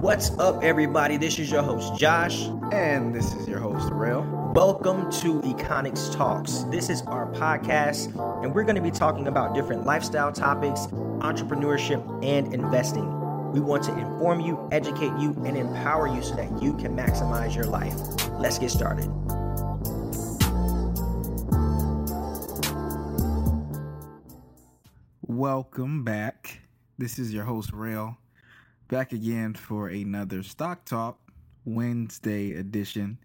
What's up, everybody? This is your host, Josh. And this is your host, Rail. Welcome to Econix Talks. This is our podcast, and we're going to be talking about different lifestyle topics, entrepreneurship, and investing. We want to inform you, educate you, and empower you so that you can maximize your life. Let's get started. Welcome back. This is your host, Rail back again for another Stock Talk Wednesday edition.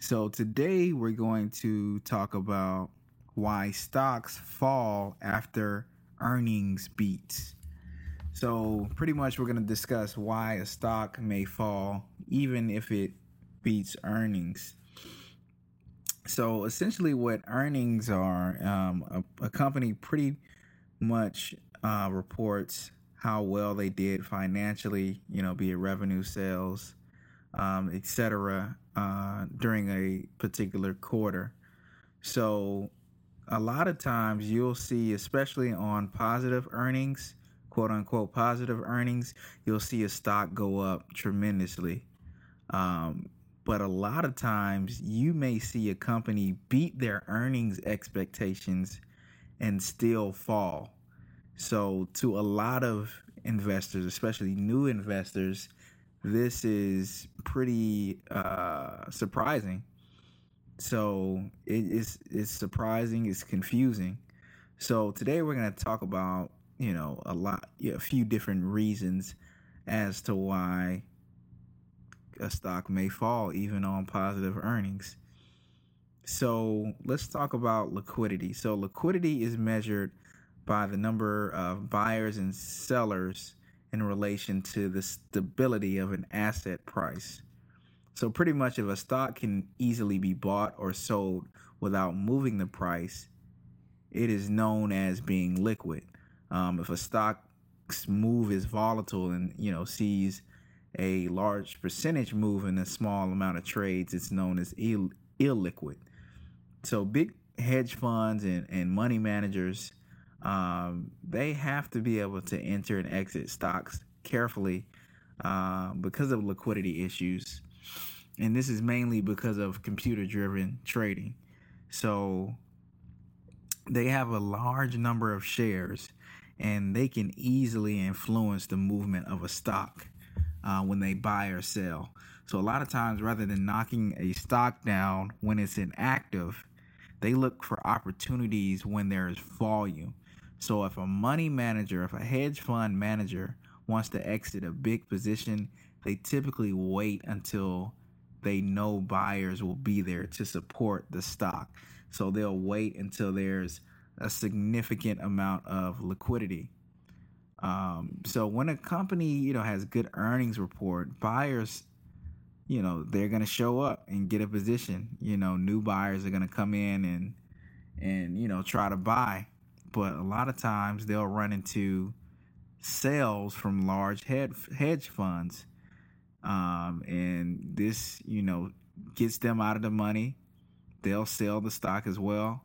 So, today we're going to talk about why stocks fall after earnings beats. So, pretty much, we're going to discuss why a stock may fall even if it beats earnings. So, essentially, what earnings are um, a, a company pretty much uh, reports how well they did financially, you know, be it revenue, sales, um, etc., uh, during a particular quarter. So, a lot of times you'll see, especially on positive earnings, quote unquote positive earnings, you'll see a stock go up tremendously. Um, but a lot of times you may see a company beat their earnings expectations and still fall. So, to a lot of investors, especially new investors, this is pretty uh, surprising. So, it is it's surprising, it's confusing. So, today we're going to talk about, you know, a lot, a few different reasons as to why a stock may fall even on positive earnings. So, let's talk about liquidity. So, liquidity is measured by the number of buyers and sellers in relation to the stability of an asset price. So, pretty much, if a stock can easily be bought or sold without moving the price, it is known as being liquid. Um, if a stock's move is volatile and you know sees a large percentage move in a small amount of trades, it's known as Ill- illiquid. So, big hedge funds and, and money managers um, they have to be able to enter and exit stocks carefully uh, because of liquidity issues. And this is mainly because of computer driven trading. So they have a large number of shares and they can easily influence the movement of a stock uh, when they buy or sell. So, a lot of times, rather than knocking a stock down when it's inactive, they look for opportunities when there's volume. So if a money manager, if a hedge fund manager wants to exit a big position, they typically wait until they know buyers will be there to support the stock. So they'll wait until there's a significant amount of liquidity. Um, so when a company, you know, has good earnings report, buyers, you know, they're going to show up and get a position. You know, new buyers are going to come in and and you know try to buy but a lot of times they'll run into sales from large hedge funds. Um, and this, you know, gets them out of the money. They'll sell the stock as well.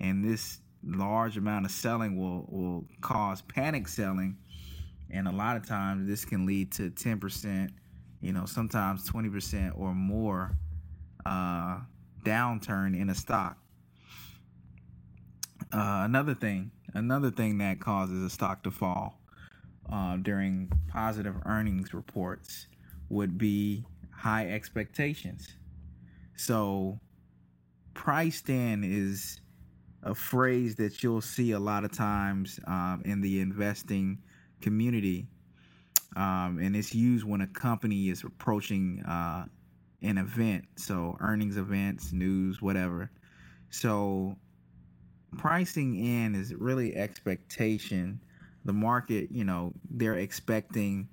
And this large amount of selling will, will cause panic selling. And a lot of times this can lead to 10%, you know, sometimes 20% or more uh, downturn in a stock. Uh, another thing, another thing that causes a stock to fall uh, during positive earnings reports would be high expectations. So, priced in is a phrase that you'll see a lot of times um, in the investing community. Um, and it's used when a company is approaching uh, an event, so earnings events, news, whatever. So pricing in is really expectation. The market, you know, they're expecting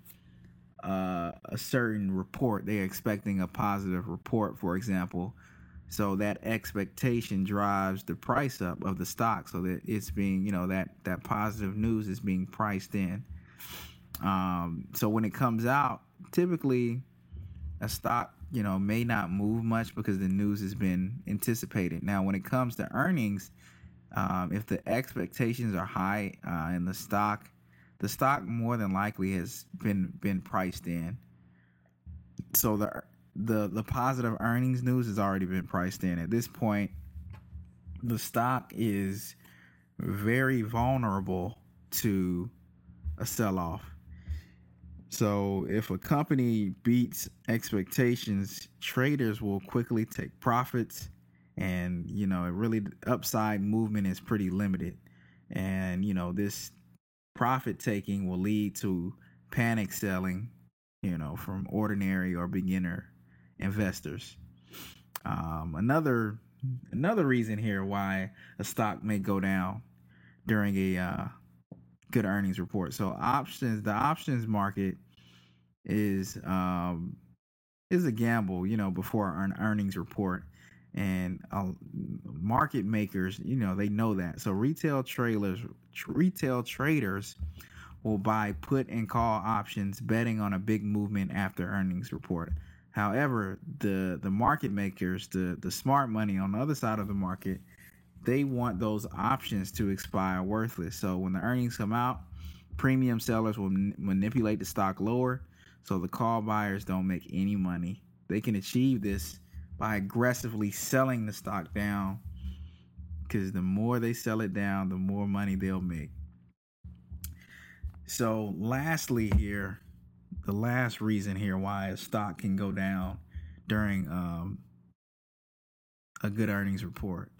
uh, a certain report. They're expecting a positive report, for example. So that expectation drives the price up of the stock, so that it's being, you know, that that positive news is being priced in. Um, so when it comes out, typically a stock, you know, may not move much because the news has been anticipated. Now, when it comes to earnings, um, if the expectations are high uh, in the stock, the stock more than likely has been been priced in. so the the the positive earnings news has already been priced in. At this point, the stock is very vulnerable to a sell off. So if a company beats expectations, traders will quickly take profits and you know, it really upside movement is pretty limited. And you know, this profit taking will lead to panic selling, you know, from ordinary or beginner investors. Um, another another reason here why a stock may go down during a uh, good earnings report. So options, the options market is um, is a gamble, you know, before an earnings report, and uh, market makers, you know, they know that. So retail trailers, retail traders will buy put and call options, betting on a big movement after earnings report. However, the the market makers, the the smart money on the other side of the market, they want those options to expire worthless. So when the earnings come out, premium sellers will manipulate the stock lower so the call buyers don't make any money. They can achieve this by aggressively selling the stock down because the more they sell it down, the more money they'll make. So, lastly, here, the last reason here why a stock can go down during um, a good earnings report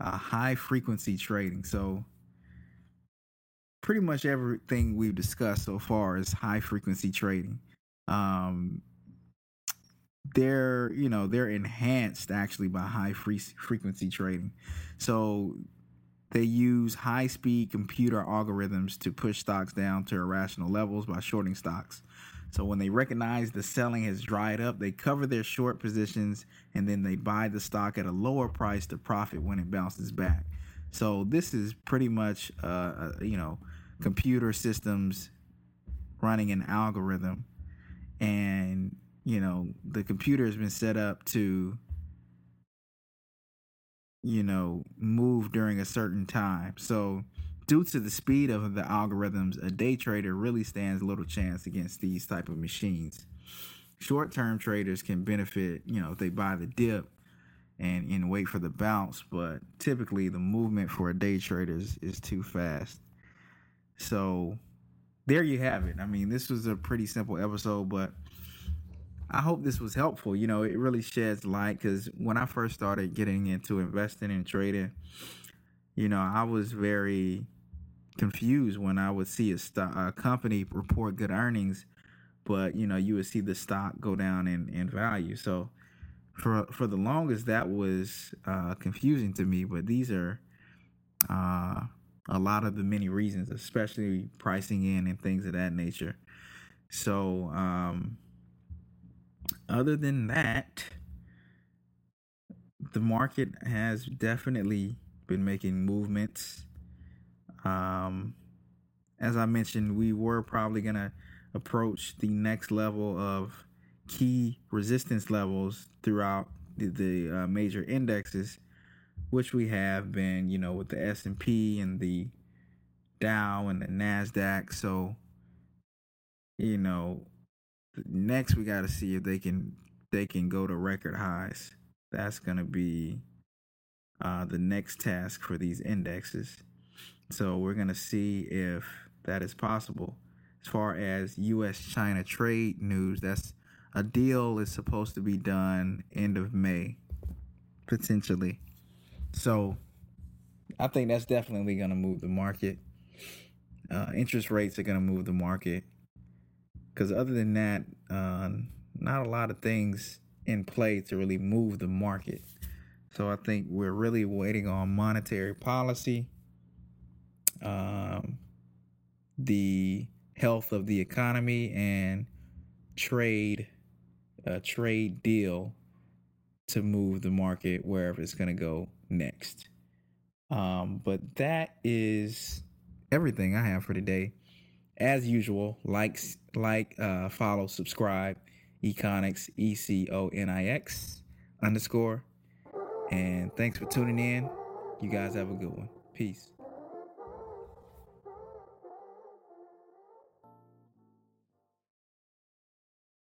uh, high frequency trading. So, pretty much everything we've discussed so far is high frequency trading. Um, they're you know they're enhanced actually by high free frequency trading. So they use high speed computer algorithms to push stocks down to irrational levels by shorting stocks. So when they recognize the selling has dried up, they cover their short positions and then they buy the stock at a lower price to profit when it bounces back. So this is pretty much, uh, uh, you know, computer systems running an algorithm, and you know the computer has been set up to, you know, move during a certain time. So due to the speed of the algorithms, a day trader really stands little chance against these type of machines. Short-term traders can benefit, you know, if they buy the dip and, and wait for the bounce, but typically the movement for a day trader is, is too fast. So there you have it. I mean, this was a pretty simple episode, but I hope this was helpful. You know, it really sheds light because when I first started getting into investing and trading, you know, I was very confused when I would see a, stock, a company report good earnings, but you know you would see the stock go down in, in value. So for for the longest that was uh, confusing to me. But these are uh, a lot of the many reasons, especially pricing in and things of that nature. So um, other than that, the market has definitely been making movements um, as I mentioned, we were probably going to approach the next level of key resistance levels throughout the, the uh, major indexes, which we have been, you know, with the S and P and the Dow and the Nasdaq. So, you know, next we got to see if they can they can go to record highs. That's going to be uh, the next task for these indexes. So we're going to see if that is possible. As far as US China trade news, that's a deal is supposed to be done end of May, potentially. So I think that's definitely going to move the market. Uh, interest rates are going to move the market. Because other than that, uh, not a lot of things in play to really move the market. So I think we're really waiting on monetary policy um, the health of the economy and trade a trade deal to move the market wherever it's going to go next. Um, but that is everything I have for today. As usual, likes, like, uh, follow, subscribe, Econix, E C O N I X underscore. And thanks for tuning in. You guys have a good one. Peace.